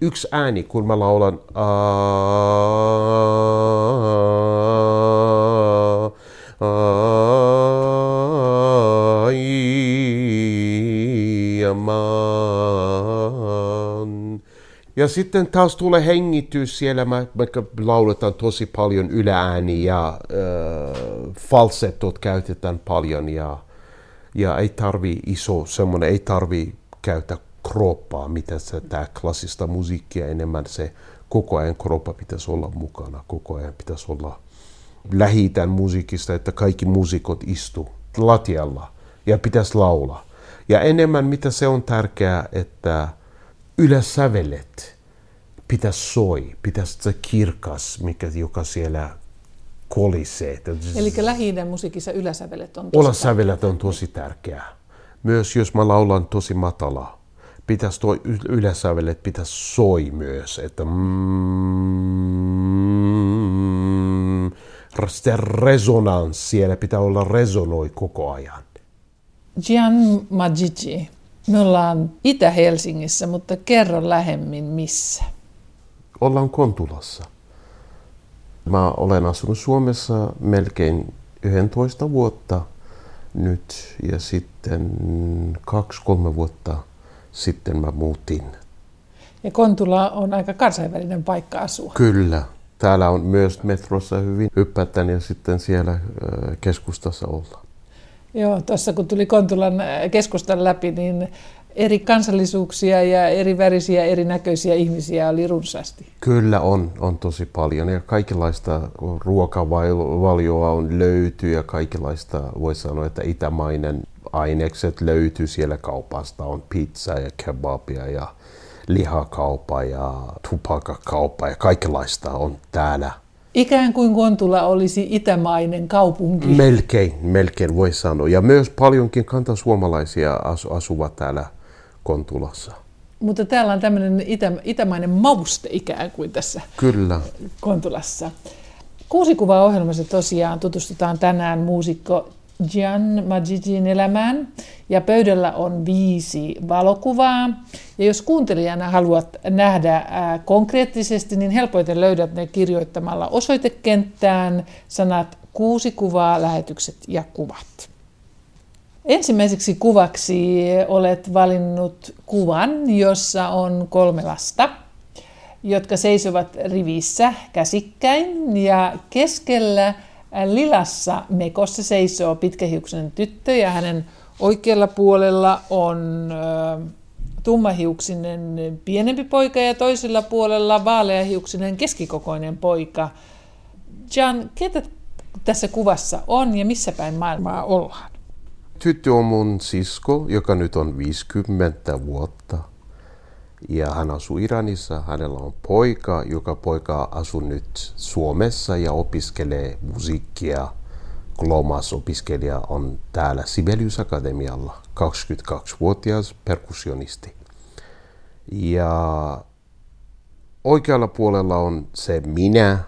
yksi ääni, kun mä laulan Ja sitten taas tulee hengitys siellä, mä, mä lauletaan tosi paljon yläääni ja äh, falsettot käytetään paljon ja, ja ei tarvi iso semmoinen, ei tarvi käyttää kroppaa, mitä se tämä klassista musiikkia enemmän se koko ajan kroppa pitäisi olla mukana, koko ajan pitäisi olla lähitän musiikista, että kaikki muusikot istu latialla ja pitäisi laulaa. Ja enemmän mitä se on tärkeää, että yläsävelet pitäisi soi, pitäisi se kirkas, mikä, joka siellä kolisee. Eli lähi musiikissa yläsävelet on tosi Yläsävelet on tosi tärkeää. Myös jos mä laulan tosi matala, pitäisi tuo yläsävelet pitäisi soi myös, että mm, se resonanssi siellä pitää olla resonoi koko ajan. Gian Magigi, me ollaan Itä-Helsingissä, mutta kerro lähemmin missä. Ollaan Kontulassa. Mä olen asunut Suomessa melkein 11 vuotta nyt ja sitten kaksi-kolme vuotta sitten mä muutin. Ja Kontula on aika kansainvälinen paikka asua. Kyllä. Täällä on myös metrossa hyvin hyppätän ja sitten siellä keskustassa ollaan. Joo, tuossa kun tuli Kontulan keskustan läpi, niin eri kansallisuuksia ja eri värisiä, erinäköisiä ihmisiä oli runsaasti. Kyllä on, on tosi paljon ja kaikenlaista ruokavalioa on löytyy ja kaikenlaista voi sanoa, että itämainen ainekset löytyy siellä kaupasta. On pizza ja kebabia ja lihakauppa ja tupakakauppa ja kaikenlaista on täällä. Ikään kuin Kontula olisi itämainen kaupunki. Melkein, melkein voi sanoa. Ja myös paljonkin kantasuomalaisia asu, asuvat täällä Kontulassa. Mutta täällä on tämmöinen itä, itämainen mauste ikään kuin tässä Kyllä. Kontulassa. Kuusi kuvaa ohjelmassa tosiaan tutustutaan tänään muusikko Gian Magigin elämään ja pöydällä on viisi valokuvaa. Ja jos kuuntelijana haluat nähdä konkreettisesti, niin helpoiten löydät ne kirjoittamalla osoitekenttään sanat kuusi kuvaa, lähetykset ja kuvat. Ensimmäiseksi kuvaksi olet valinnut kuvan, jossa on kolme lasta, jotka seisovat rivissä käsikkäin ja keskellä lilassa mekossa seisoo pitkähiuksen tyttö ja hänen oikealla puolella on tummahiuksinen pienempi poika ja toisella puolella vaaleahiuksinen keskikokoinen poika. Jan, ketä tässä kuvassa on ja missä päin maailmaa ollaan? Tyttö on mun sisko, joka nyt on 50 vuotta. Ja hän asuu Iranissa. Hänellä on poika, joka poika asuu nyt Suomessa ja opiskelee musiikkia. Kolmas opiskelija on täällä Sibelius Akademialla, 22-vuotias perkussionisti. Ja oikealla puolella on se minä,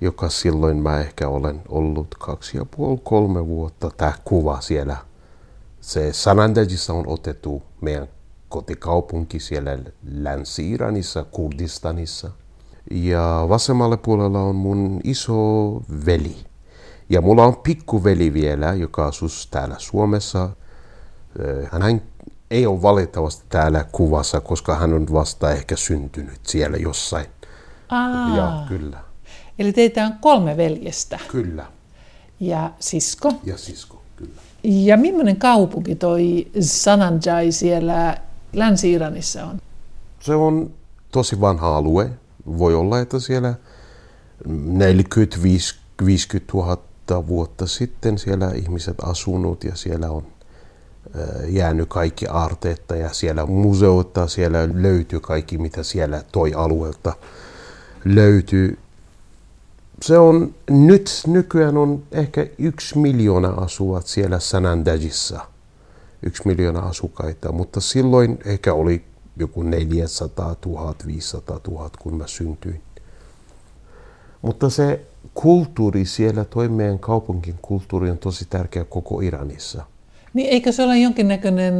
joka silloin mä ehkä olen ollut kaksi ja puoli, kolme vuotta. Tämä kuva siellä, se Sanandajissa on otettu meidän kotikaupunki siellä Länsi-Iranissa, Kurdistanissa. Ja vasemmalle puolella on mun iso veli. Ja mulla on pikkuveli vielä, joka asuu täällä Suomessa. Hän ei ole valitettavasti täällä kuvassa, koska hän on vasta ehkä syntynyt siellä jossain. Aa. Ja kyllä. Eli teitä on kolme veljestä. Kyllä. Ja sisko. Ja sisko, kyllä. Ja millainen kaupunki toi Sananjai siellä Länsi-Iranissa on? Se on tosi vanha alue. Voi olla, että siellä 40-50 000 vuotta sitten siellä ihmiset asunut ja siellä on jäänyt kaikki aarteetta ja siellä museota, siellä löytyy kaikki, mitä siellä toi alueelta löytyy. Se on nyt nykyään on ehkä yksi miljoona asuvat siellä Sanandajissa – yksi miljoona asukkaita, mutta silloin ehkä oli joku 400 000, 500 000, kun mä syntyin. Mutta se kulttuuri siellä, toi meidän kaupunkin kulttuuri on tosi tärkeä koko Iranissa. Niin eikö se ole jonkinnäköinen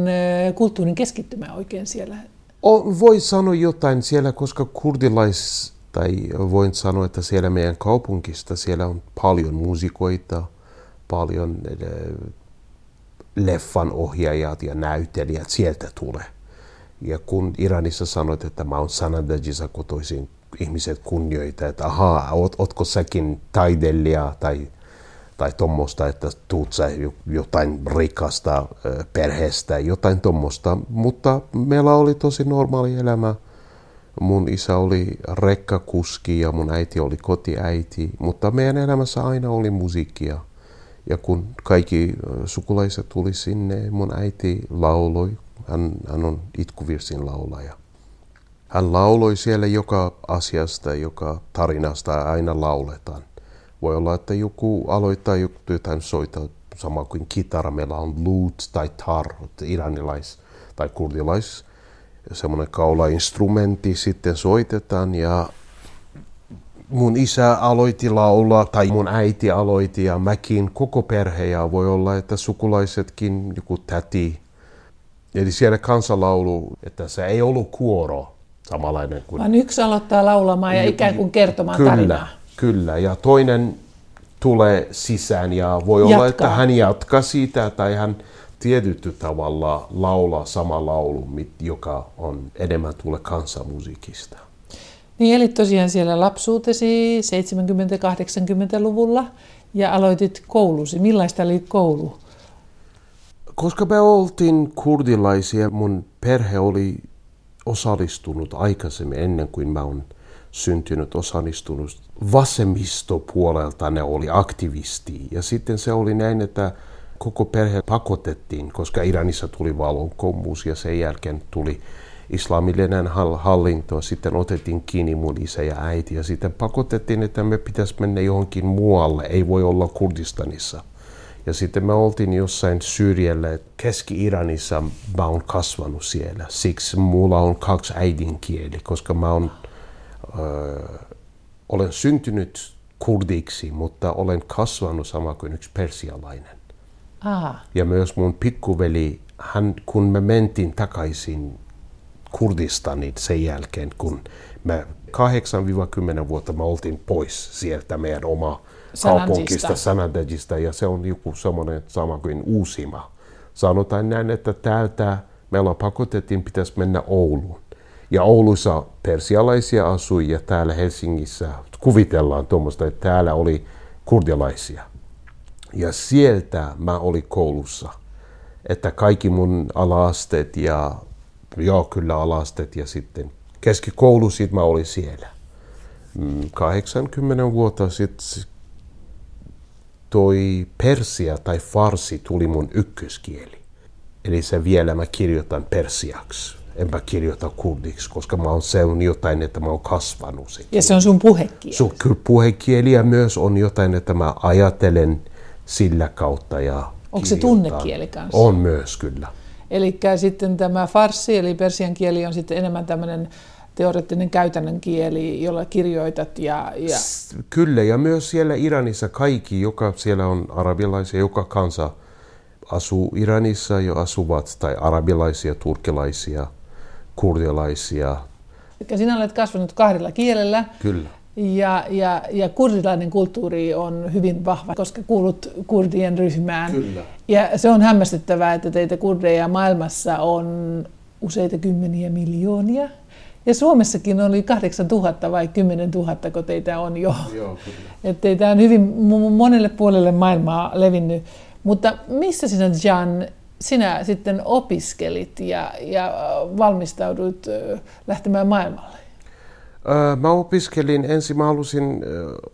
kulttuurin keskittymä oikein siellä? O, voi sanoa jotain siellä, koska kurdilais, tai voin sanoa, että siellä meidän kaupunkista, siellä on paljon muusikoita, paljon leffan ohjaajat ja näyttelijät sieltä tulee. Ja kun Iranissa sanoit, että mä oon Sanadajissa kotoisin, ihmiset kunnioita, että ahaa, oot, ootko säkin taiteilija tai, tai tuommoista, että tuut sä jotain rikasta perheestä, jotain tuommoista. Mutta meillä oli tosi normaali elämä. Mun isä oli rekkakuski ja mun äiti oli kotiäiti, mutta meidän elämässä aina oli musiikkia. Ja kun kaikki sukulaiset tuli sinne, mun äiti lauloi. Hän, hän on itkuvirsin laulaja. Hän lauloi siellä joka asiasta, joka tarinasta aina lauletaan. Voi olla, että joku aloittaa jotain soittaa sama kuin kitara. Meillä on luut tai tar, iranilais tai kurdilais, semmoinen kaulainstrumentti sitten soitetaan ja mun isä aloitti laulaa tai mun äiti aloitti ja mäkin koko perhe ja voi olla, että sukulaisetkin, joku täti. Eli siellä kansalaulu, että se ei ollut kuoro samanlainen kuin... Vaan yksi aloittaa laulamaan ja ikään kuin kertomaan kyllä, tarinaa. Kyllä, ja toinen tulee sisään ja voi jatkaa. olla, että hän jatkaa siitä tai hän tietyllä tavalla laulaa sama laulu, joka on enemmän tulee kansanmusiikista. Niin eli tosiaan siellä lapsuutesi 70-80-luvulla ja aloitit koulusi. Millaista oli koulu? Koska me oltiin kurdilaisia, mun perhe oli osallistunut aikaisemmin ennen kuin mä oon syntynyt, osallistunut vasemmistopuolelta, ne oli aktivisti. Ja sitten se oli näin, että koko perhe pakotettiin, koska Iranissa tuli valonkommuus ja sen jälkeen tuli islamillinen hallinto. Sitten otettiin kiinni mun isä ja äiti ja sitten pakotettiin, että me pitäisi mennä johonkin muualle. Ei voi olla Kurdistanissa. Ja sitten me oltiin jossain syrjällä Keski-Iranissa, mä oon kasvanut siellä. Siksi mulla on kaksi äidinkieli, koska mä oon, ö, olen syntynyt kurdiksi, mutta olen kasvanut sama kuin yksi persialainen. Aha. Ja myös mun pikkuveli, hän, kun me mentiin takaisin Kurdistaniin sen jälkeen, kun me 8-10 vuotta me oltiin pois sieltä meidän oma kaupunkista, Sanadajista, ja se on joku semmoinen sama kuin Uusima. Sanotaan näin, että täältä meillä pakotettiin, pitäisi mennä Ouluun. Ja Oulussa persialaisia asui ja täällä Helsingissä kuvitellaan tuommoista, että täällä oli kurdialaisia. Ja sieltä mä olin koulussa. Että kaikki mun alasteet ja, joo kyllä alasteet ja sitten keskikoulu sit mä olin siellä. 80 mm, vuotta sitten toi persia tai farsi tuli mun ykköskieli. Eli se vielä mä kirjoitan persiaksi. Enpä kirjoita kurdiksi, koska mä oon, se on jotain, että mä oon kasvanut se Ja se on sun puhekieli. Se on kyllä puhekieli ja myös on jotain, että mä ajattelen sillä kautta ja Onko se tunnekieli kanssa? On myös kyllä. Eli sitten tämä farsi, eli persian kieli on sitten enemmän tämmöinen teoreettinen käytännön kieli, jolla kirjoitat. Ja, ja... Kyllä, ja myös siellä Iranissa kaikki, joka siellä on arabilaisia, joka kansa asuu Iranissa jo asuvat, tai arabilaisia, turkilaisia, kurdilaisia. Eli sinä olet kasvanut kahdella kielellä. Kyllä. Ja, ja, ja kurdilainen kulttuuri on hyvin vahva, koska kuulut kurdien ryhmään. Kyllä. Ja se on hämmästyttävää, että teitä kurdeja maailmassa on useita kymmeniä miljoonia. Ja Suomessakin oli 8000 vai 10 000, kun teitä on jo. Joo, Että teitä on hyvin monelle puolelle maailmaa levinnyt. Mutta missä sinä, Jan, sinä sitten opiskelit ja, ja valmistauduit lähtemään maailmalle? Mä opiskelin, ensin mä halusin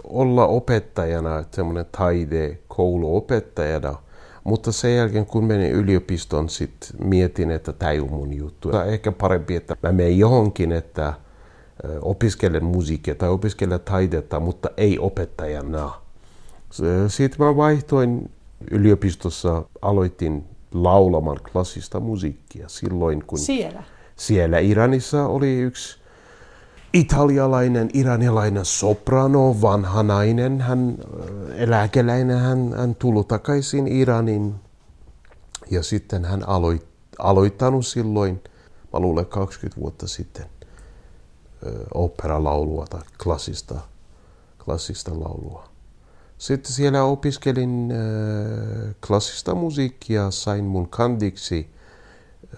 olla opettajana, semmoinen taide kouluopettajana – mutta sen jälkeen, kun menin yliopistoon, sit mietin, että tämä ei ole mun juttu. Tai ehkä parempi, että mä menen johonkin, että opiskelen musiikkia tai opiskelen taidetta, mutta ei opettajana. Sitten mä vaihtoin yliopistossa, aloitin laulamaan klassista musiikkia silloin, kun... Siellä? Siellä Iranissa oli yksi italialainen, iranilainen soprano, vanha nainen, hän eläkeläinen, hän, hän tullut takaisin Iranin ja sitten hän aloit, aloittanut silloin, mä luulen 20 vuotta sitten, operalaulua tai klassista, klassista laulua. Sitten siellä opiskelin äh, klassista musiikkia, sain mun kandiksi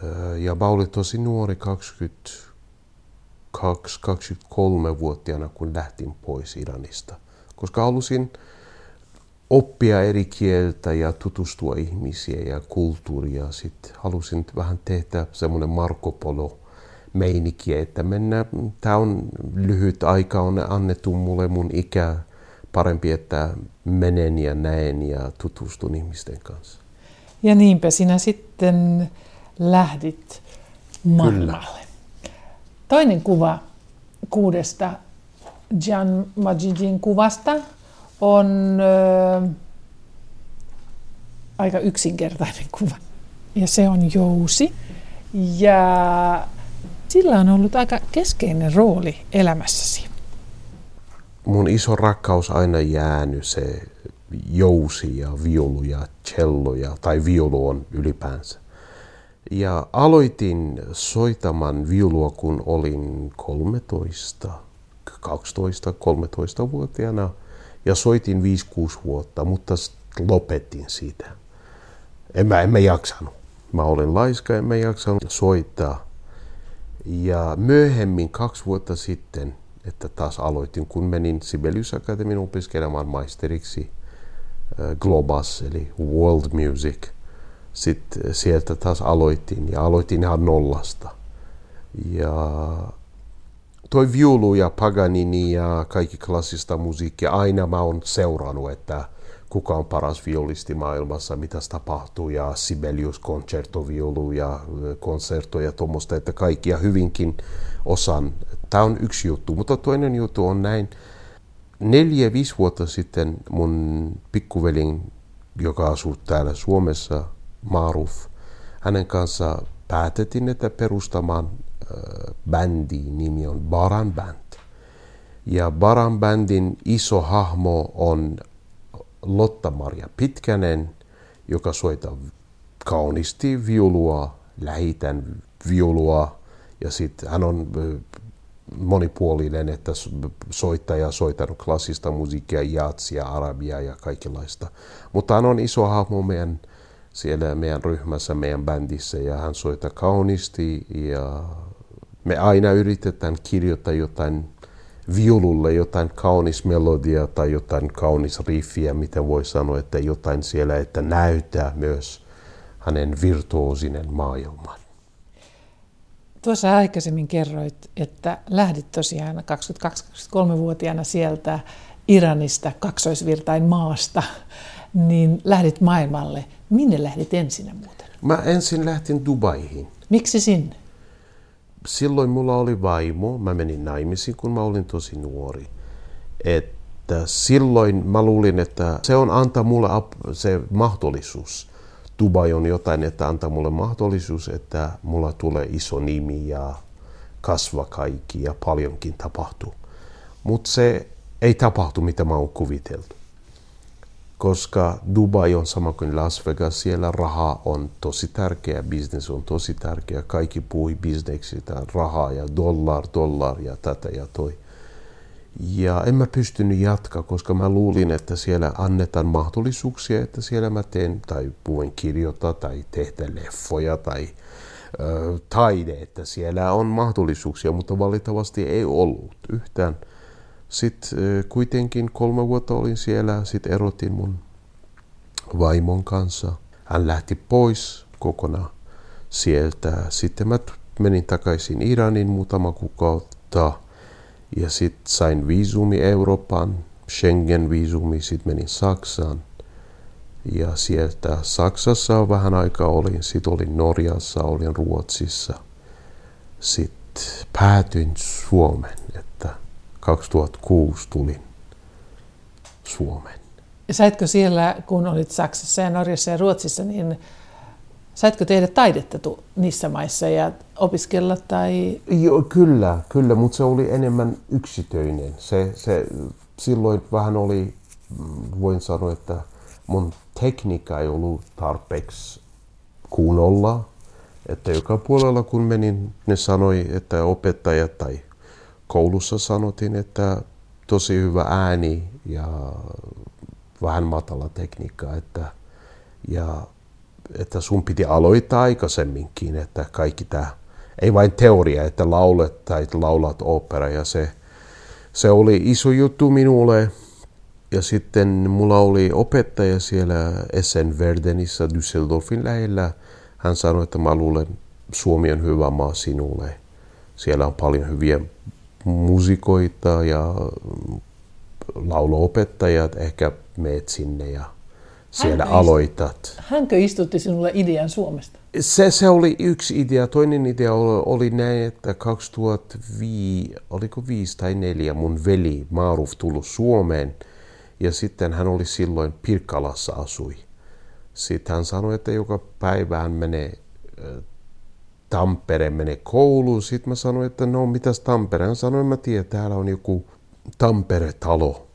äh, ja mä olin tosi nuori, 22-23-vuotiaana, kun lähtin pois Iranista. Koska halusin oppia eri kieltä ja tutustua ihmisiä ja kulttuuria. Sitten halusin vähän tehdä semmoinen Marco Polo meinikki, että mennään, tämä on lyhyt aika, on annettu mulle mun ikä, parempi, että menen ja näen ja tutustun ihmisten kanssa. Ja niinpä sinä sitten lähdit maailmalle. Toinen kuva kuudesta Jan Majidin kuvasta on ö, aika yksinkertainen kuva. Ja se on jousi. Ja sillä on ollut aika keskeinen rooli elämässäsi. Mun iso rakkaus aina jäänyt se jousi ja viulu ja cello ja, tai viulu on ylipäänsä. Ja aloitin soitamaan viulua, kun olin 13, 12-13-vuotiaana ja soitin 5-6 vuotta, mutta lopetin siitä. En mä, en mä jaksanut. Mä olin laiska, en mä jaksanut soittaa. Ja myöhemmin, kaksi vuotta sitten, että taas aloitin, kun menin Sibelius Academyn opiskelemaan maisteriksi Globas, eli World Music. Sitten sieltä taas aloitin ja aloitin ihan nollasta. Ja toi viulu ja Paganini ja kaikki klassista musiikkia, aina mä oon seurannut, että kuka on paras violisti maailmassa, mitä tapahtuu, ja Sibelius konsertoviulu ja konserto ja tuommoista, että kaikkia hyvinkin osan. Tämä on yksi juttu, mutta toinen juttu on näin. Neljä, viisi vuotta sitten mun pikkuvelin, joka asuu täällä Suomessa, Maruf, hänen kanssa päätettiin, että perustamaan äh, bändi, nimi on Baran Band. Ja Baran Bandin iso hahmo on Lotta-Maria Pitkänen, joka soittaa kauniisti viulua, lähitän viulua ja sitten hän on monipuolinen, että soittaja soittanut klassista musiikkia, jatsia, arabia ja kaikenlaista. Mutta hän on iso hahmo meidän, siellä meidän ryhmässä, meidän bändissä ja hän soittaa kauniisti ja me aina yritetään kirjoittaa jotain viululle jotain kaunis melodia tai jotain kaunis riffiä, mitä voi sanoa, että jotain siellä, että näyttää myös hänen virtuosinen maailman. Tuossa aikaisemmin kerroit, että lähdit tosiaan 22-23-vuotiaana sieltä Iranista, kaksoisvirtain maasta, niin lähdit maailmalle. Minne lähdit ensin muuten? Mä ensin lähtin Dubaihin. Miksi sinne? silloin mulla oli vaimo, mä menin naimisiin, kun mä olin tosi nuori. Että silloin mä luulin, että se on antaa mulle se mahdollisuus. Dubai on jotain, että antaa mulle mahdollisuus, että mulla tulee iso nimi ja kasva kaikki ja paljonkin tapahtuu. Mutta se ei tapahtu, mitä mä oon kuviteltu koska Dubai on sama kuin Las Vegas, siellä raha on tosi tärkeä, business on tosi tärkeä, kaikki puhui bisneksistä, rahaa ja dollar, dollar ja tätä ja toi. Ja en mä pystynyt jatkaa, koska mä luulin, että siellä annetaan mahdollisuuksia, että siellä mä teen tai puhuen kirjoittaa tai tehdä leffoja tai ö, taide, että siellä on mahdollisuuksia, mutta valitettavasti ei ollut yhtään – sitten kuitenkin kolme vuotta olin siellä, sitten erotin mun vaimon kanssa. Hän lähti pois kokonaan sieltä. Sitten mä menin takaisin Iranin muutama kuukautta ja sitten sain viisumi Euroopan, Schengen-viisumi, sitten menin Saksaan. Ja sieltä Saksassa vähän aikaa olin, sitten olin Norjassa, olin Ruotsissa. Sitten päätyin Suomeen, 2006 tulin Suomeen. Ja saitkö siellä, kun olit Saksassa ja Norjassa ja Ruotsissa, niin saitko tehdä taidetta tu- niissä maissa ja opiskella tai... Joo, kyllä, kyllä, mutta se oli enemmän yksityinen. Se, se, silloin vähän oli, voin sanoa, että mun tekniikka ei ollut tarpeeksi kunnolla. Että joka puolella kun menin, ne sanoi, että opettajat tai koulussa sanotin, että tosi hyvä ääni ja vähän matala tekniikka, että, ja että sun piti aloittaa aikaisemminkin, että kaikki tämä, ei vain teoria, että laulet tai laulat opera ja se, se oli iso juttu minulle. Ja sitten mulla oli opettaja siellä Essen Verdenissä Düsseldorfin lähellä. Hän sanoi, että mä luulen, Suomi on hyvä maa sinulle. Siellä on paljon hyviä musikoita ja lauluopettajat. Ehkä meet sinne ja siellä Hänkö aloitat. Hänkö istutti sinulle idean Suomesta? Se, se oli yksi idea. Toinen idea oli, oli näin, että 2005, oliko viisi tai neljä, mun veli Maaruf tullut Suomeen. Ja sitten hän oli silloin Pirkkalassa asui. Sitten hän sanoi, että joka päivä hän menee Tampere menee kouluun. Sitten mä sanoin, että no mitäs Tampere? Hän sanoi, mä tiedän, täällä on joku Tampere-talo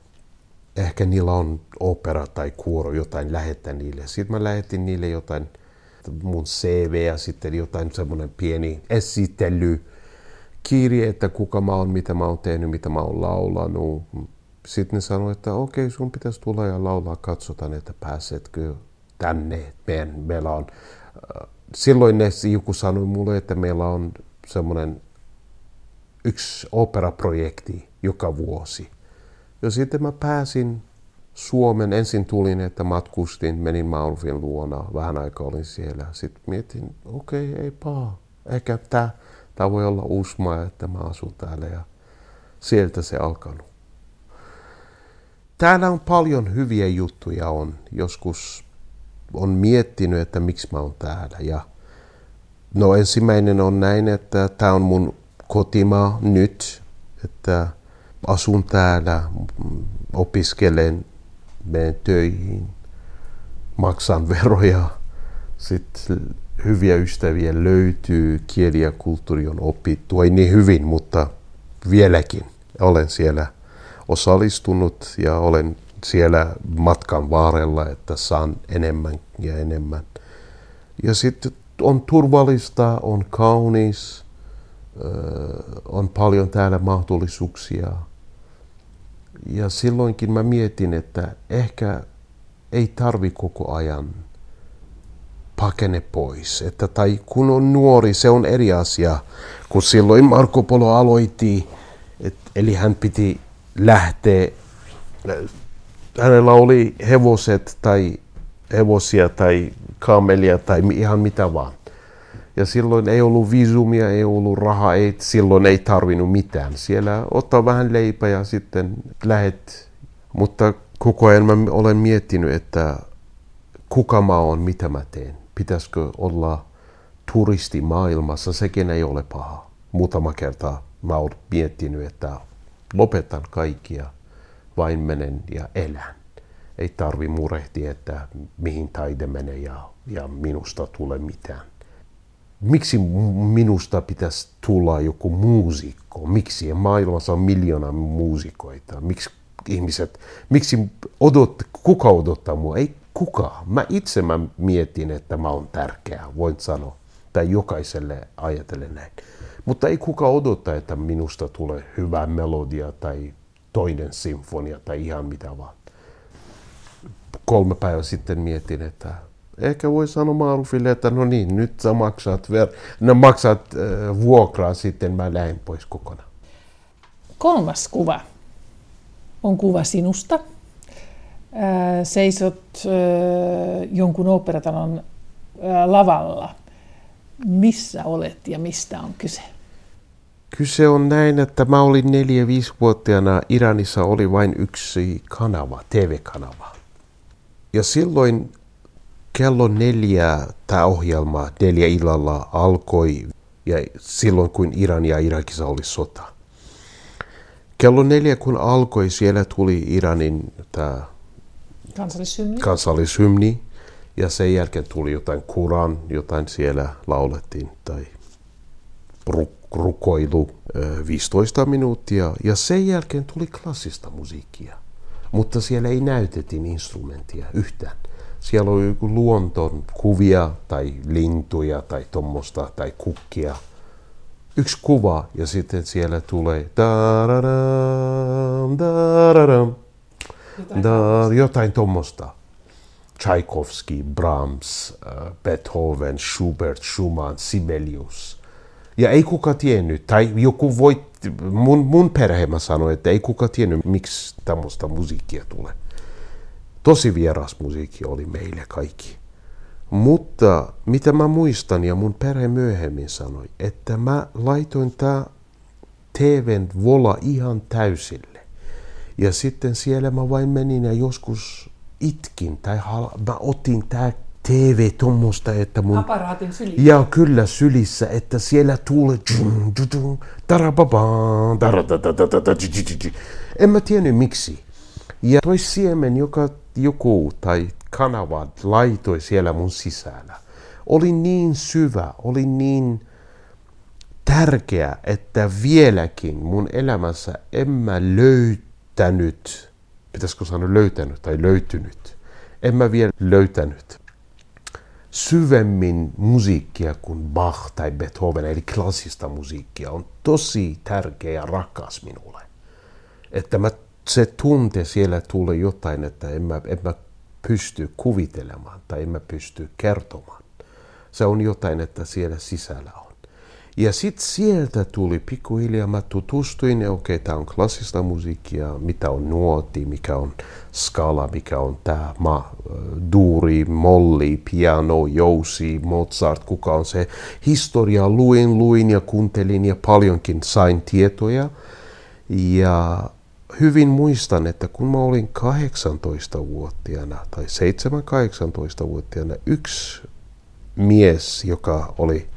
ehkä niillä on opera tai kuoro, jotain lähettää niille. Sitten mä lähetin niille jotain mun CV ja sitten jotain semmoinen pieni esittely, kirje, että kuka mä oon, mitä mä oon tehnyt, mitä mä oon laulanut. Sitten ne sanoi, että okei, sun pitäisi tulla ja laulaa, katsotaan, että pääsetkö tänne. Meillä on, äh, silloin ne joku sanoi mulle, että meillä on semmoinen yksi operaprojekti joka vuosi. Ja sitten mä pääsin Suomen. Ensin tulin, että matkustin, menin Maurufin luona. Vähän aikaa olin siellä. Sitten mietin, okei, okay, ei paha. Ehkä tämä, tämä voi olla usma, että mä asun täällä. Ja sieltä se alkanut. Täällä on paljon hyviä juttuja. On joskus on miettinyt, että miksi mä oon täällä. Ja no ensimmäinen on näin, että tämä on mun kotimaa nyt. Että asun täällä, opiskelen, menen töihin, maksan veroja, sitten hyviä ystäviä löytyy, kieli ja kulttuuri on opittu, ei niin hyvin, mutta vieläkin olen siellä osallistunut ja olen siellä matkan varrella, että saan enemmän ja enemmän. Ja sitten on turvallista, on kaunis, on paljon täällä mahdollisuuksia ja silloinkin mä mietin, että ehkä ei tarvi koko ajan pakene pois. Että, tai kun on nuori, se on eri asia. Kun silloin Marco Polo aloitti, et, eli hän piti lähteä, hänellä oli hevoset tai hevosia tai kamelia tai ihan mitä vaan. Ja silloin ei ollut viisumia, ei ollut rahaa, ei, silloin ei tarvinnut mitään. Siellä ottaa vähän leipää ja sitten lähet. Mutta koko ajan mä olen miettinyt, että kuka mä oon, mitä mä teen. Pitäisikö olla turisti maailmassa, sekin ei ole paha. Muutama kerta mä oon miettinyt, että lopetan kaikkia, vain menen ja elän. Ei tarvi murehtia, että mihin taide menee ja, ja minusta tulee mitään miksi minusta pitäisi tulla joku muusikko? Miksi maailmassa on miljoona muusikoita? Miksi ihmiset, miksi odot, kuka odottaa mua? Ei kuka. Mä itse mä mietin, että mä oon tärkeä, voin sanoa. Tai jokaiselle ajatellen näin. Mutta ei kuka odota, että minusta tulee hyvä melodia tai toinen sinfonia tai ihan mitä vaan. Kolme päivää sitten mietin, että ehkä voi sanoa Maarufille, että no niin, nyt sä maksat, ver- no, maksat äh, vuokraa, sitten mä lähden pois kokonaan. Kolmas kuva on kuva sinusta. Äh, seisot äh, jonkun operatalon äh, lavalla. Missä olet ja mistä on kyse? Kyse on näin, että mä olin neljä-viisivuotiaana. Iranissa oli vain yksi kanava, TV-kanava. Ja silloin kello neljä tämä ohjelma, neljä illalla alkoi, ja silloin kun Iran ja Irakissa oli sota. Kello neljä kun alkoi, siellä tuli Iranin tämä kansallishymni. kansallishymni, ja sen jälkeen tuli jotain Kuran, jotain siellä laulettiin, tai rukoilu 15 minuuttia, ja sen jälkeen tuli klassista musiikkia. Mutta siellä ei näytettiin instrumenttia yhtään Siellä on joku luonton kuvia tai lintuja tai tuommoista tai kukkia. Yksi kuva ja sitten siellä tulee jotain, jotain tuommoista. Tchaikovsky, Brahms, Beethoven, Schubert, Schumann, Sibelius. Ja ei kuka tiennyt, tai joku voi, mun, mun perhe mä sanoin, että ei kuka tiennyt, miksi tämmöistä musiikkia tulee. Tosi vieras musiikki oli meille kaikki. Mutta mitä mä muistan ja mun perhe myöhemmin sanoi, että mä laitoin tää TVn vola ihan täysille. Ja sitten siellä mä vain menin ja joskus itkin tai hal- mä otin tää TV tuommoista, että mun... Aparaatin sylissä. Ja kyllä sylissä, että siellä tulee... En mä tiennyt miksi. Ja toi siemen, joka joku tai kanava laitoi siellä mun sisällä, oli niin syvä, oli niin tärkeä, että vieläkin mun elämässä en mä löytänyt, pitäisikö sanoa löytänyt tai löytynyt, en mä vielä löytänyt syvemmin musiikkia kuin Bach tai Beethoven, eli klassista musiikkia, on tosi tärkeä ja rakas minulle. Että mä, se tunte siellä tulee jotain, että en mä, en mä pysty kuvitelemaan tai en mä pysty kertomaan. Se on jotain, että siellä sisällä on. Ja sitten sieltä tuli pikkuhiljaa, mä tutustuin, okei, okay, tämä on klassista musiikkia, mitä on nuoti, mikä on skala, mikä on tämä ma, duuri, molli, piano, jousi, Mozart, kuka on se historia. Luin, luin ja kuuntelin ja paljonkin sain tietoja. Ja hyvin muistan, että kun mä olin 18-vuotiaana tai 7-18-vuotiaana, yksi mies, joka oli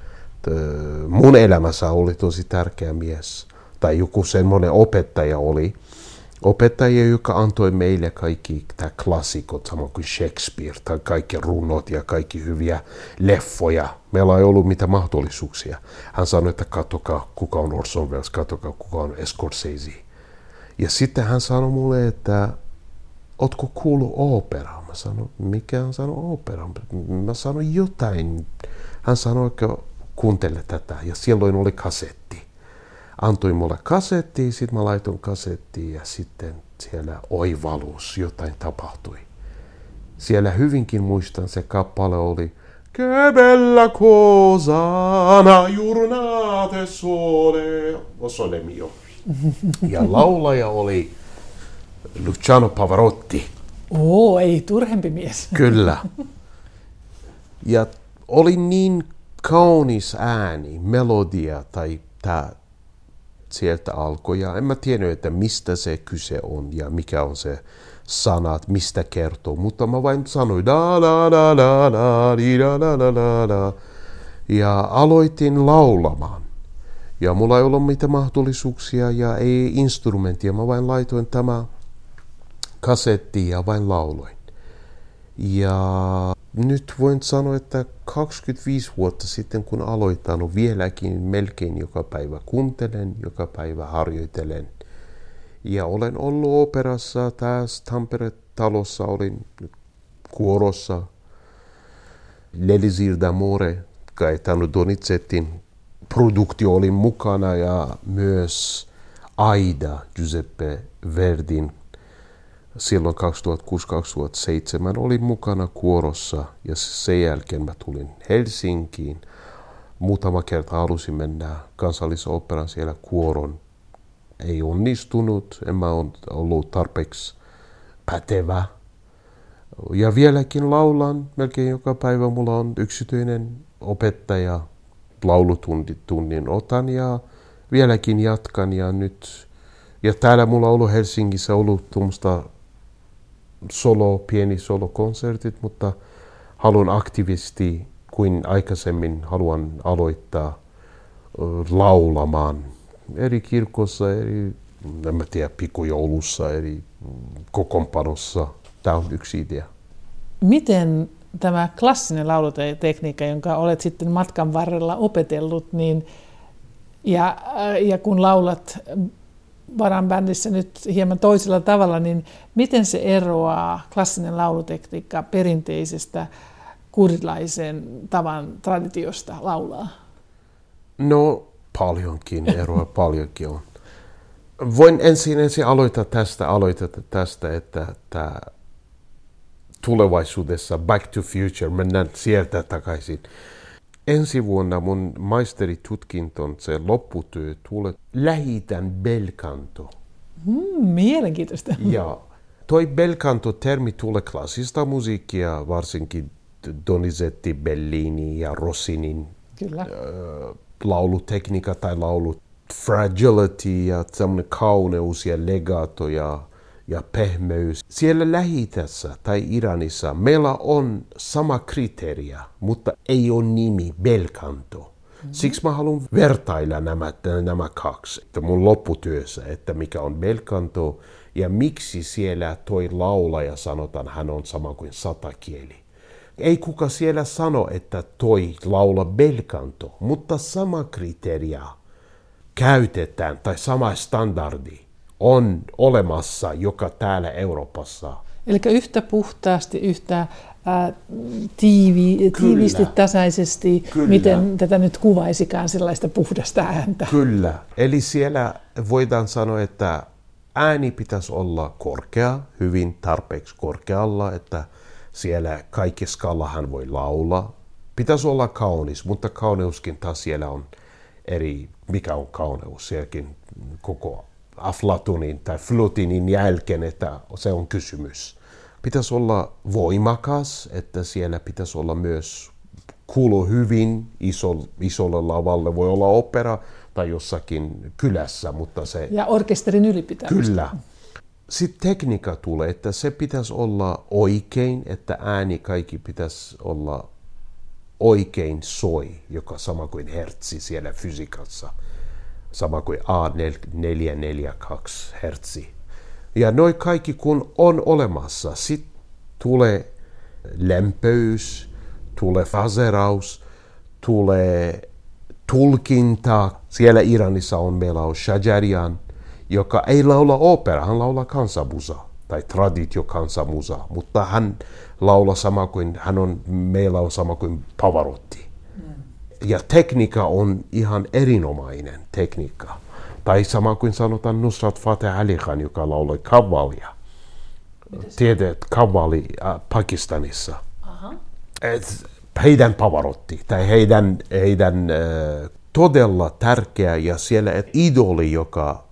mun elämässä oli tosi tärkeä mies. Tai joku semmoinen opettaja oli. Opettaja, joka antoi meille kaikki tämä klassikot, samoin kuin Shakespeare, tai kaikki runot ja kaikki hyviä leffoja. Meillä ei ollut mitään mahdollisuuksia. Hän sanoi, että katsokaa kuka on Orson Welles, katsokaa kuka on Scorsese. Ja sitten hän sanoi mulle, että ootko kuullut operaa? Mä sanoin, mikä hän sanoi opera? Mä sanoin jotain. Hän sanoi, että kuuntele tätä. Ja silloin oli kasetti. Antoi mulle kasetti, sitten mä laitoin kasettiin ja sitten siellä oivallus, jotain tapahtui. Siellä hyvinkin muistan, se kappale oli Che bella cosa una giornata sole. O sole mio. Ja laulaja oli Luciano Pavarotti. Oo, ei turhempi mies. Kyllä. Ja oli niin kaunis ääni, melodia tai tämä sieltä alkoi. Ja en mä tiedä, että mistä se kyse on ja mikä on se sanat, mistä kertoo. Mutta mä vain sanoin da da da da da di da da da da da. Ja aloitin laulamaan. Ja mulla ei ollut mitään mahdollisuuksia ja ei instrumenttia. Mä vain laitoin tämä kasetti ja vain lauloin. Ja nyt voin sanoa, että 25 vuotta sitten kun aloitan, vieläkin melkein joka päivä kuuntelen, joka päivä harjoitelen. Ja olen ollut operassa tässä Tampere-talossa, olin kuorossa L'Elisir d'Amore, Gaetano Donizettin produktio oli mukana ja myös Aida Giuseppe Verdin silloin 2006-2007 olin mukana kuorossa ja sen jälkeen mä tulin Helsinkiin. Muutama kerta halusin mennä kansallisoperan siellä kuoron. Ei onnistunut, en mä ollut tarpeeksi pätevä. Ja vieläkin laulan melkein joka päivä. Mulla on yksityinen opettaja, laulutunnin otan ja vieläkin jatkan ja nyt ja täällä mulla on ollut Helsingissä ollut tuommoista solo, pieni solokonsertit, mutta haluan aktivisti kuin aikaisemmin haluan aloittaa laulamaan eri kirkossa, eri, en mä tiedä, pikkujoulussa, eri kokonpanossa. Tämä on yksi idea. Miten tämä klassinen laulutekniikka, jonka olet sitten matkan varrella opetellut, niin, ja, ja kun laulat varan bändissä nyt hieman toisella tavalla, niin miten se eroaa klassinen laulutekniikka perinteisestä kurilaisen tavan traditiosta laulaa? No paljonkin eroa, paljonkin on. Voin ensin, ensin aloittaa tästä, aloittaa tästä, että tämä tulevaisuudessa Back to Future, mennään sieltä takaisin. Ensi vuonna mun maisteritutkinton se lopputyö tulee lähitän belkanto. Mm, mielenkiintoista. Ja toi belkanto-termi tulee klassista musiikkia, varsinkin Donizetti, Bellini ja Rossinin Kyllä. Äh, laulutekniikka tai laulu fragility ja semmoinen kauneus ja legato ja, ja pehmeys. Siellä lähitässä tai Iranissa meillä on sama kriteeriä, mutta ei ole nimi belkanto. Mm-hmm. Siksi mä haluan vertailla nämä, nämä kaksi että mun lopputyössä, että mikä on belkanto ja miksi siellä toi laulaja sanotaan, hän on sama kuin satakieli. Ei kuka siellä sano, että toi laula belkanto, mutta sama kriteeriä käytetään tai sama standardi on olemassa joka täällä Euroopassa. Eli yhtä puhtaasti, yhtä ää, tiivi, tiivisti, tasaisesti, Kyllä. miten tätä nyt kuvaisikaan sellaista puhdasta ääntä. Kyllä. Eli siellä voidaan sanoa, että ääni pitäisi olla korkea, hyvin tarpeeksi korkealla, että siellä kaikki skallahan voi laulaa. Pitäisi olla kaunis, mutta kauneuskin taas siellä on eri, mikä on kauneus. Sielläkin koko Aflatunin tai Flutinin jälkeen, että se on kysymys. Pitäisi olla voimakas, että siellä pitäisi olla myös kuulu hyvin iso, isolle lavalle. Voi olla opera tai jossakin kylässä, mutta se... Ja orkesterin ylipitämistä. Kyllä. Sitten tekniikka tulee, että se pitäisi olla oikein, että ääni kaikki pitäisi olla oikein soi, joka sama kuin hertsi siellä fysiikassa, sama kuin A442 hertsi. Ja noin kaikki kun on olemassa, sitten tulee lämpöys, tulee faseraus, tulee tulkinta. Siellä Iranissa on meillä on Shajarian, joka ei laula opera, hän laulaa kansanmusa tai traditio kansanmusa, mutta hän laula sama kuin, hän on, meillä on sama kuin Pavarotti. Ja tekniikka on ihan erinomainen tekniikka. Tai sama kuin sanotaan Nusrat Fateh Ali Khan, joka lauloi kavalia. Tiedät, kavali äh, Pakistanissa. Aha. Et, heidän Pavarotti, tai heidän, heidän äh, todella tärkeä ja siellä et idoli, joka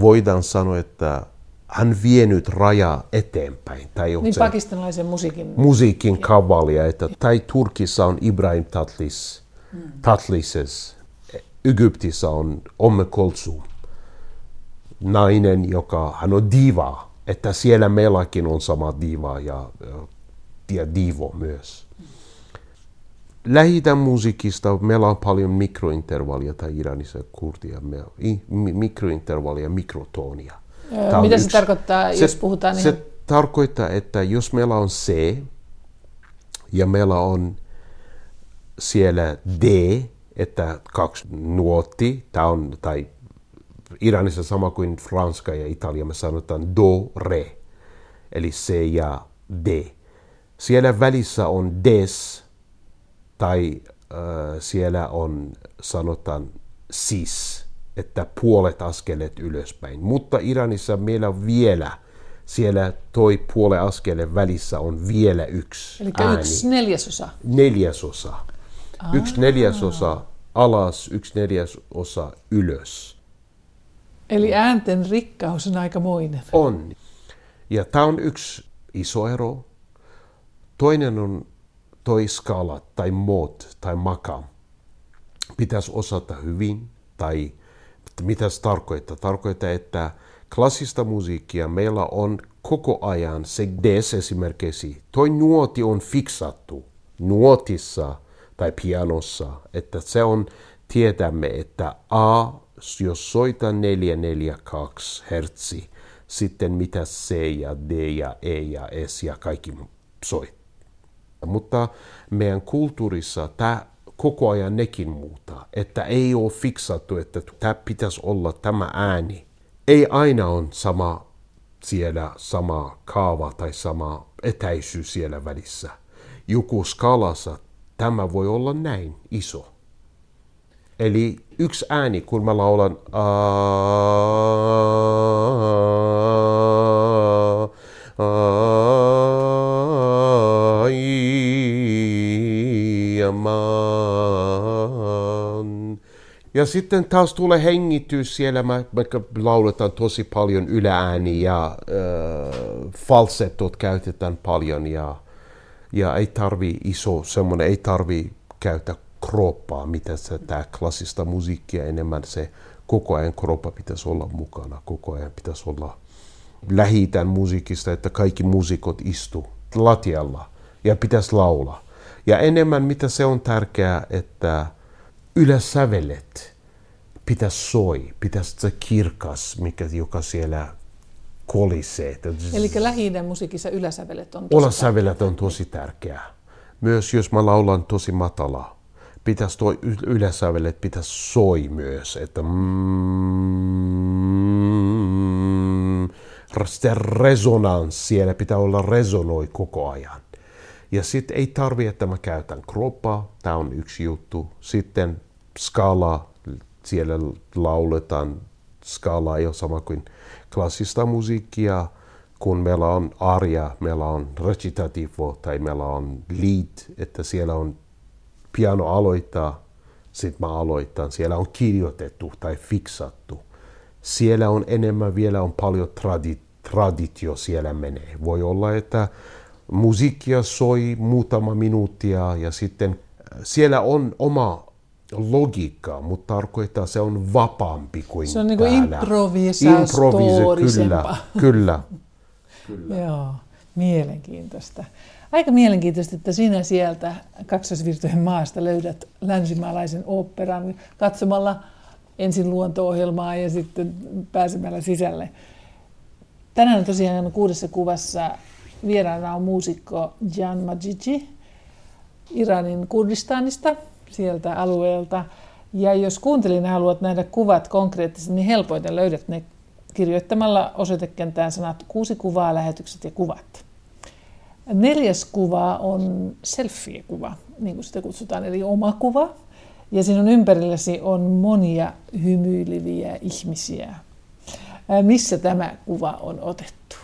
voidaan sanoa, että hän vienyt raja eteenpäin. Tai niin se pakistanilaisen musiikin. Musiikin kavalia. Että, tai Turkissa on Ibrahim Tatlis. Tatlises. Egyptissä on Omme Kolsum. Nainen, joka hän on diva. Että siellä meilläkin on sama diva ja, ja divo myös. Lähitän musiikista meillä on paljon mikrointervallia tai Iranissa kurdia. Mikrointervallia, mikrotonia. Tämä Mitä se yksi. tarkoittaa, se, jos puhutaan? Se ihan... tarkoittaa, että jos meillä on C ja meillä on siellä D, että kaksi nuotti, tämä on, tai Iranissa sama kuin Franska ja Italia, me sanotaan do, re, eli C ja D. Siellä välissä on des, tai äh, siellä on, sanotaan, sis että puolet askeleet ylöspäin. Mutta Iranissa meillä on vielä, siellä toi puole askeleen välissä on vielä yksi Eli ääni. yksi neljäsosa? Neljäsosa. Aa. Yksi neljäsosa alas, yksi neljäsosa ylös. Eli äänten rikkaus on aikamoinen. On. Ja tämä on yksi iso ero. Toinen on toi skala tai mod tai maka. Pitäisi osata hyvin tai mitä se tarkoittaa? Tarkoittaa, että klassista musiikkia meillä on koko ajan se des esimerkiksi. Toi nuoti on fiksattu nuotissa tai pianossa, että se on, tiedämme, että A, jos soita 442 hertsi, sitten mitä C ja D ja E ja S ja kaikki soi. Mutta meidän kulttuurissa tämä koko ajan nekin muuta. Että ei ole fiksattu, että tämä pitäisi olla tämä ääni ei aina on sama siellä sama kaava tai sama etäisyys siellä välissä. Joku skalassa tämä voi olla näin iso. Eli yksi ääni, kun mä laulan ja sitten taas tulee hengitys siellä, mä, mä lauletaan tosi paljon yläääni ja äh, falsettot käytetään paljon ja, ja ei tarvi iso semmoinen, ei tarvi käyttää kroppaa, mitä se tämä klassista musiikkia enemmän se koko ajan kroppa pitäisi olla mukana, koko ajan pitäisi olla lähitän musiikista, että kaikki muusikot istu latialla ja pitäisi laulaa. Ja enemmän mitä se on tärkeää, että yläsävelet pitäisi soi, pitäisi se kirkas, mikä, joka siellä kolisee. Eli lähi musiikissa yläsävelet on tosi Yläsävelet on tosi tärkeää. Myös jos mä laulan tosi matala, pitäisi tuo yläsävelet pitäisi soi myös, että mm, se resonanssi siellä pitää olla resonoi koko ajan. Ja sitten ei tarvi, että mä käytän kroppaa, tämä on yksi juttu. Sitten skala, siellä lauletaan skala ei ole sama kuin klassista musiikkia, kun meillä on aria, meillä on recitativo tai meillä on lead, että siellä on piano aloittaa, sitten mä aloitan. Siellä on kirjoitettu tai fiksattu. Siellä on enemmän vielä on paljon tradi- traditio siellä menee. Voi olla, että musiikkia soi muutama minuuttia ja sitten äh, siellä on oma logiikka, mutta tarkoittaa se on vapaampi kuin Se on niin kuin improvisa, kyllä, kyllä. kyllä. Joo, mielenkiintoista. Aika mielenkiintoista, että sinä sieltä kaksosvirtojen maasta löydät länsimaalaisen oopperan katsomalla ensin luonto-ohjelmaa ja sitten pääsemällä sisälle. Tänään tosiaan kuudessa kuvassa vieraana on muusikko Jan Majiji Iranin Kurdistanista, sieltä alueelta. Ja jos kuuntelin haluat nähdä kuvat konkreettisesti, niin helpoiten löydät ne kirjoittamalla osoitekenttään sanat kuusi kuvaa, lähetykset ja kuvat. Neljäs kuva on selfie-kuva, niin kuin sitä kutsutaan, eli oma kuva. Ja sinun ympärilläsi on monia hymyileviä ihmisiä. Missä tämä kuva on otettu?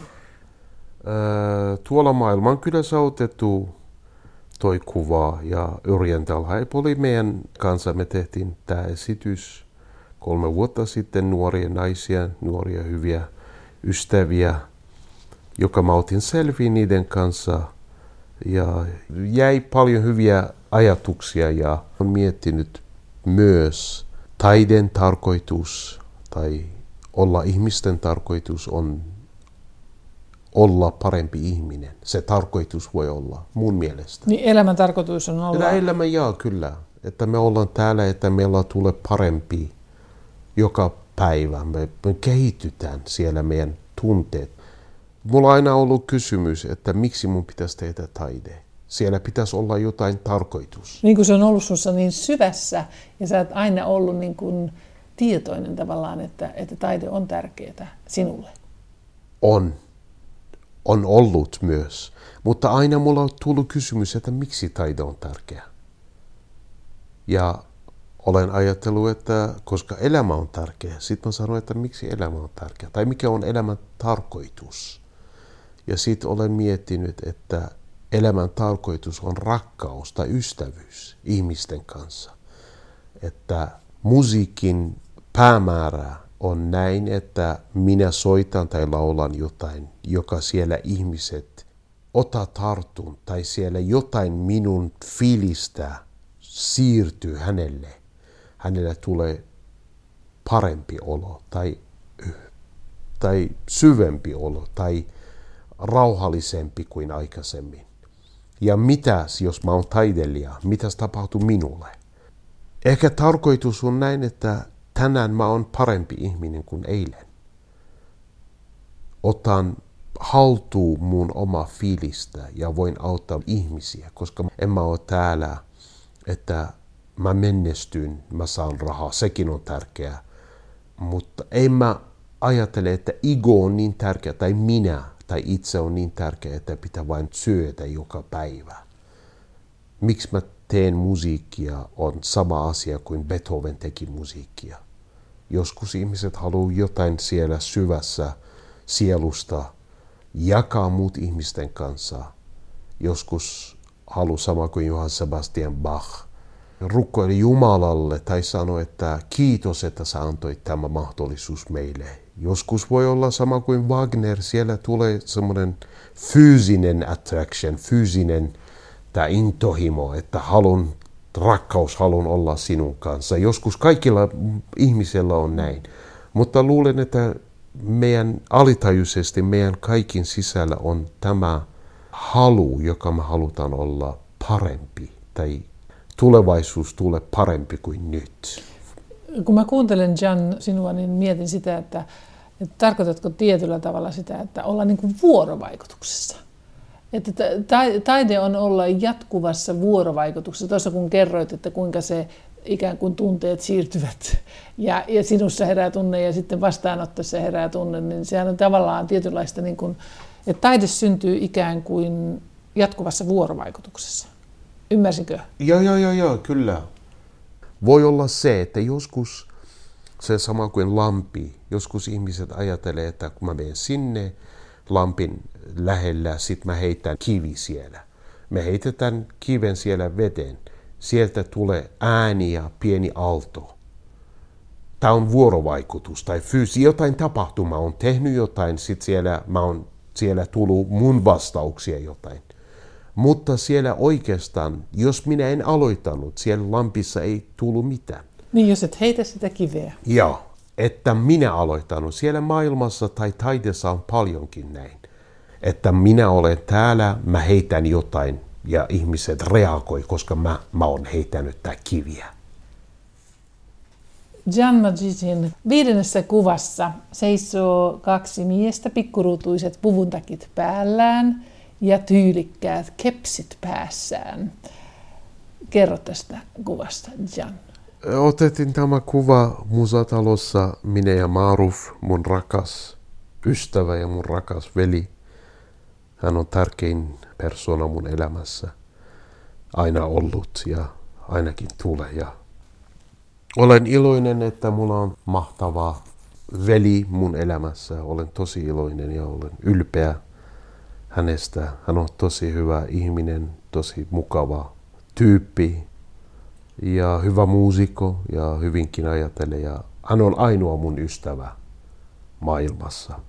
tuolla maailmankylässä otettu toi kuva ja Oriental Hype oli meidän kanssa. Me tehtiin tämä esitys kolme vuotta sitten nuoria naisia, nuoria hyviä ystäviä – joka mä otin selviin niiden kanssa. Ja jäi paljon hyviä ajatuksia ja on miettinyt myös taiden tarkoitus tai olla ihmisten tarkoitus on olla parempi ihminen. Se tarkoitus voi olla mun mielestä. Niin elämän tarkoitus on olla... Elämä jaa, kyllä. Että me ollaan täällä, että meillä tulee parempi joka päivä. Me, me kehitytään siellä meidän tunteet Mulla on aina ollut kysymys, että miksi mun pitäisi tehdä taide. Siellä pitäisi olla jotain tarkoitus. Niin kuin se on ollut sinussa niin syvässä ja sä oot aina ollut niin kuin tietoinen tavallaan, että, että taide on tärkeää sinulle. On. On ollut myös. Mutta aina mulla on tullut kysymys, että miksi taide on tärkeä. Ja olen ajatellut, että koska elämä on tärkeä, sitten mä sanon, että miksi elämä on tärkeä. Tai mikä on elämän tarkoitus. Ja sitten olen miettinyt, että elämän tarkoitus on rakkaus tai ystävyys ihmisten kanssa. Että musiikin päämäärä on näin, että minä soitan tai laulan jotain, joka siellä ihmiset ota tartun tai siellä jotain minun fiilistä siirtyy hänelle. Hänelle tulee parempi olo tai, tai syvempi olo tai rauhallisempi kuin aikaisemmin. Ja mitäs, jos mä oon taiteilija, mitäs tapahtuu minulle? Ehkä tarkoitus on näin, että tänään mä oon parempi ihminen kuin eilen. Otan haltuun mun oma fiilistä ja voin auttaa ihmisiä, koska en mä ole täällä, että mä menestyn, mä saan rahaa, sekin on tärkeää. Mutta ei mä ajattele, että ego on niin tärkeä, tai minä tai itse on niin tärkeä, että pitää vain syötä joka päivä. Miksi mä teen musiikkia on sama asia kuin Beethoven teki musiikkia. Joskus ihmiset haluaa jotain siellä syvässä sielusta jakaa muut ihmisten kanssa. Joskus haluaa sama kuin Johann Sebastian Bach. Rukkoili Jumalalle tai sanoi, että kiitos, että sä antoit tämä mahdollisuus meille. Joskus voi olla sama kuin Wagner, siellä tulee semmoinen fyysinen attraction, fyysinen tämä intohimo, että halun, rakkaus halun olla sinun kanssa. Joskus kaikilla ihmisillä on näin. Mutta luulen, että meidän alitajuisesti, meidän kaikin sisällä on tämä halu, joka me halutaan olla parempi tai tulevaisuus tulee parempi kuin nyt. Kun mä kuuntelen Jan sinua, niin mietin sitä, että, että tarkoitatko tietyllä tavalla sitä, että olla niin kuin vuorovaikutuksessa? Että taide on olla jatkuvassa vuorovaikutuksessa. Tuossa kun kerroit, että kuinka se ikään kuin tunteet siirtyvät ja, ja sinussa herää tunne ja sitten vastaanottaessa herää tunne, niin sehän on tavallaan tietynlaista, niin kuin, että taide syntyy ikään kuin jatkuvassa vuorovaikutuksessa. Ymmärsinkö? Joo, joo, joo, joo, kyllä. Voi olla se, että joskus se sama kuin lampi, joskus ihmiset ajattelee, että kun mä menen sinne lampin lähellä, sit mä heitän kivi siellä. Me heitetään kiven siellä veteen sieltä tulee ääni ja pieni aalto. Tämä on vuorovaikutus tai fyysi, jotain tapahtuma on tehnyt jotain, sitten siellä, mä on, siellä tullut mun vastauksia jotain. Mutta siellä oikeastaan, jos minä en aloittanut, siellä lampissa ei tullut mitään. Niin, jos et heitä sitä kiveä. Joo, että minä aloittanut. Siellä maailmassa tai taiteessa on paljonkin näin. Että minä olen täällä, mä heitän jotain, ja ihmiset reagoi, koska mä, mä oon heittänyt tää kiviä. Jan Magicin viidennessä kuvassa seisoo kaksi miestä, pikkuruutuiset puvuntakit päällään ja tyylikkäät kepsit päässään. Kerro tästä kuvasta, Jan. Otettiin tämä kuva musatalossa minä ja Maruf, mun rakas ystävä ja mun rakas veli. Hän on tärkein persona mun elämässä aina ollut ja ainakin tulee. Ja olen iloinen, että mulla on mahtava veli mun elämässä. Olen tosi iloinen ja olen ylpeä hänestä. Hän on tosi hyvä ihminen, tosi mukava tyyppi ja hyvä muusikko ja hyvinkin ajattelee. Ja hän on ainoa mun ystävä maailmassa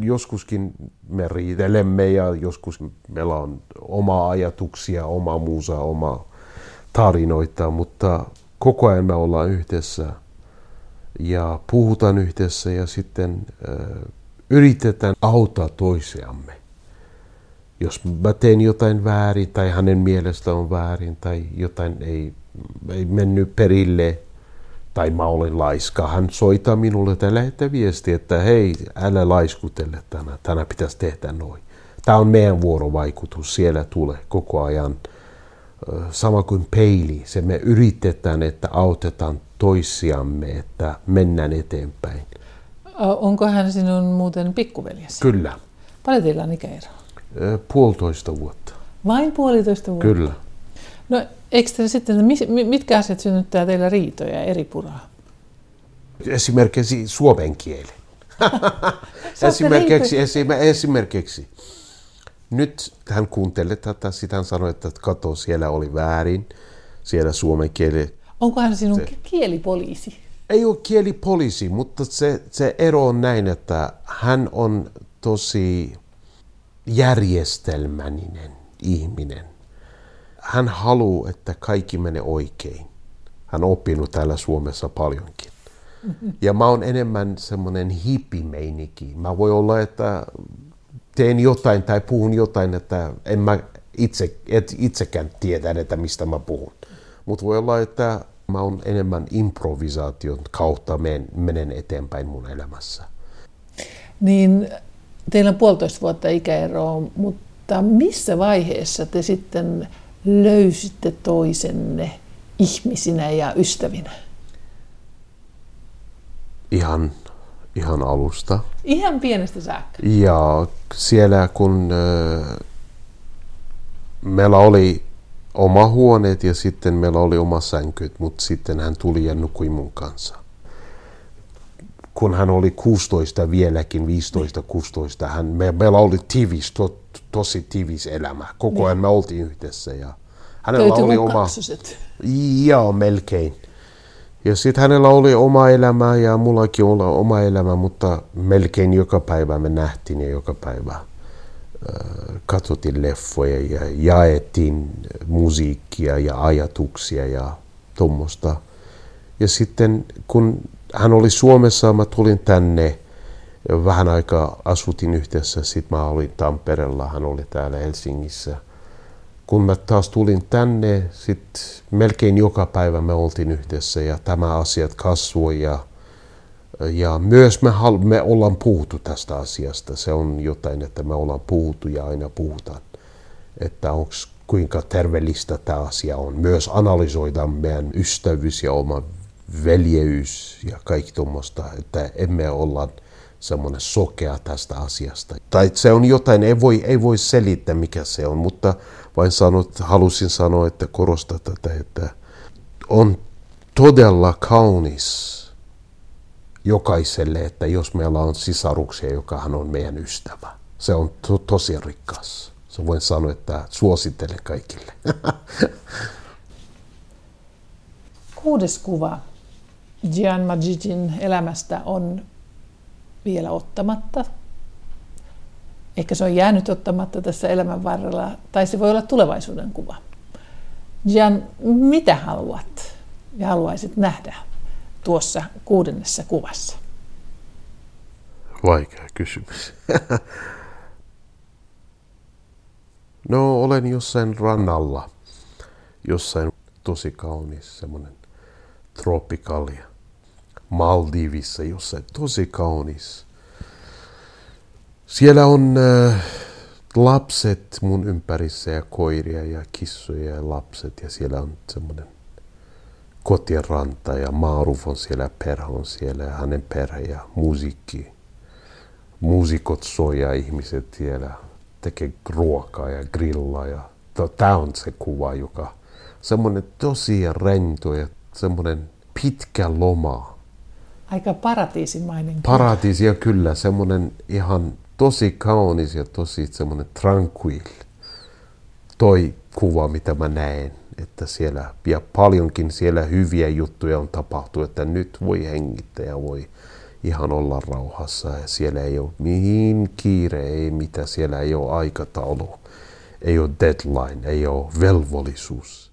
joskuskin me riitelemme ja joskus meillä on oma ajatuksia, oma muusa, oma tarinoita, mutta koko ajan me ollaan yhdessä ja puhutaan yhdessä ja sitten äh, yritetään auttaa toisiamme. Jos mä teen jotain väärin tai hänen mielestä on väärin tai jotain ei, ei mennyt perille, tai mä olen laiska. Hän soittaa minulle tai lähettää viesti, että hei, älä laiskutelle tänään, tänään pitäisi tehdä noin. Tämä on meidän vuorovaikutus, siellä tulee koko ajan. Sama kuin peili, se me yritetään, että autetaan toisiamme, että mennään eteenpäin. Onko hän sinun muuten pikkuveljesi? Kyllä. Paljon teillä on ikäero? Puolitoista vuotta. Vain puolitoista vuotta? Kyllä. No eikö te sitten, mitkä asiat synnyttää teillä riitoja ja eri puraa? Esimerkiksi suomen kieli. esimerkiksi, esimerkiksi. Nyt hän kuuntelee tätä, sitten hän sanoi, että kato, siellä oli väärin, siellä suomen kieli. Onko hän sinun se, kielipoliisi? Ei ole kielipoliisi, mutta se, se ero on näin, että hän on tosi järjestelmällinen ihminen hän haluaa, että kaikki menee oikein. Hän on oppinut täällä Suomessa paljonkin. Ja mä oon enemmän semmoinen hippimeinikki. Mä voi olla, että teen jotain tai puhun jotain, että en mä itse, et itsekään tiedä, että mistä mä puhun. Mutta voi olla, että mä oon enemmän improvisaation kautta menen, menen eteenpäin mun elämässä. Niin teillä on puolitoista vuotta ikäeroa, mutta missä vaiheessa te sitten löysitte toisenne ihmisinä ja ystävinä? Ihan ihan alusta. Ihan pienestä saakka? Ja siellä kun äh, meillä oli oma huoneet ja sitten meillä oli oma sänkyt, mutta sitten hän tuli ja nukui mun kanssa. Kun hän oli 16 vieläkin, 15-16, hän, me, meillä oli tiivis, to, tosi tiivis elämä. Koko niin. ajan me oltiin yhdessä. Ja hänellä oli oma... Joo, melkein. Ja sitten hänellä oli oma elämä ja mullakin oli oma elämä, mutta melkein joka päivä me nähtiin ja joka päivä katsottiin leffoja ja jaettiin musiikkia ja ajatuksia ja tuommoista. Ja sitten kun hän oli Suomessa, mä tulin tänne vähän aikaa asutin yhdessä, sitten mä olin Tampereella, hän oli täällä Helsingissä. Kun mä taas tulin tänne, sitten melkein joka päivä me oltiin yhdessä ja tämä asiat kasvoi ja ja myös me, hal- me ollaan puhuttu tästä asiasta. Se on jotain, että me ollaan puhuttu ja aina puhutaan, että onko kuinka terveellistä tämä asia on. Myös analysoidaan meidän ystävyys ja oma veljeys ja kaikki tuommoista, että emme olla semmoinen sokea tästä asiasta. Tai se on jotain, ei voi, ei voi selittää mikä se on, mutta vain sanot, halusin sanoa, että korostaa tätä, että on todella kaunis jokaiselle, että jos meillä on sisaruksia, joka hän on meidän ystävä. Se on to- tosi rikas. Se voin sanoa, että suosittelen kaikille. Kuudes kuva Gian Majidin elämästä on vielä ottamatta. Ehkä se on jäänyt ottamatta tässä elämän varrella, tai se voi olla tulevaisuuden kuva. Gian, mitä haluat ja haluaisit nähdä tuossa kuudennessa kuvassa? Vaikea kysymys. no, olen jossain rannalla, jossain tosi kaunis semmoinen tropikalia. Maldivissa jossain tosi kaunis. Siellä on äh, lapset mun ympärissä ja koiria ja kissoja ja lapset ja siellä on semmoinen kotien ranta ja Maaruf on siellä, perhe on siellä ja hänen perhe ja musiikki. Muusikot soi ja ihmiset siellä tekee ruokaa ja grillaa. Ja tämä on se kuva, joka semmoinen tosi rento ja semmoinen pitkä loma. Aika paratiisimainen. Paratiisia kyllä, semmoinen ihan tosi kaunis ja tosi semmoinen tranquil. Toi kuva, mitä mä näen että siellä ja paljonkin siellä hyviä juttuja on tapahtunut, että nyt voi hengittää ja voi ihan olla rauhassa ja siellä ei ole mihin kiire, ei mitä, siellä ei ole aikataulu, ei ole deadline, ei ole velvollisuus.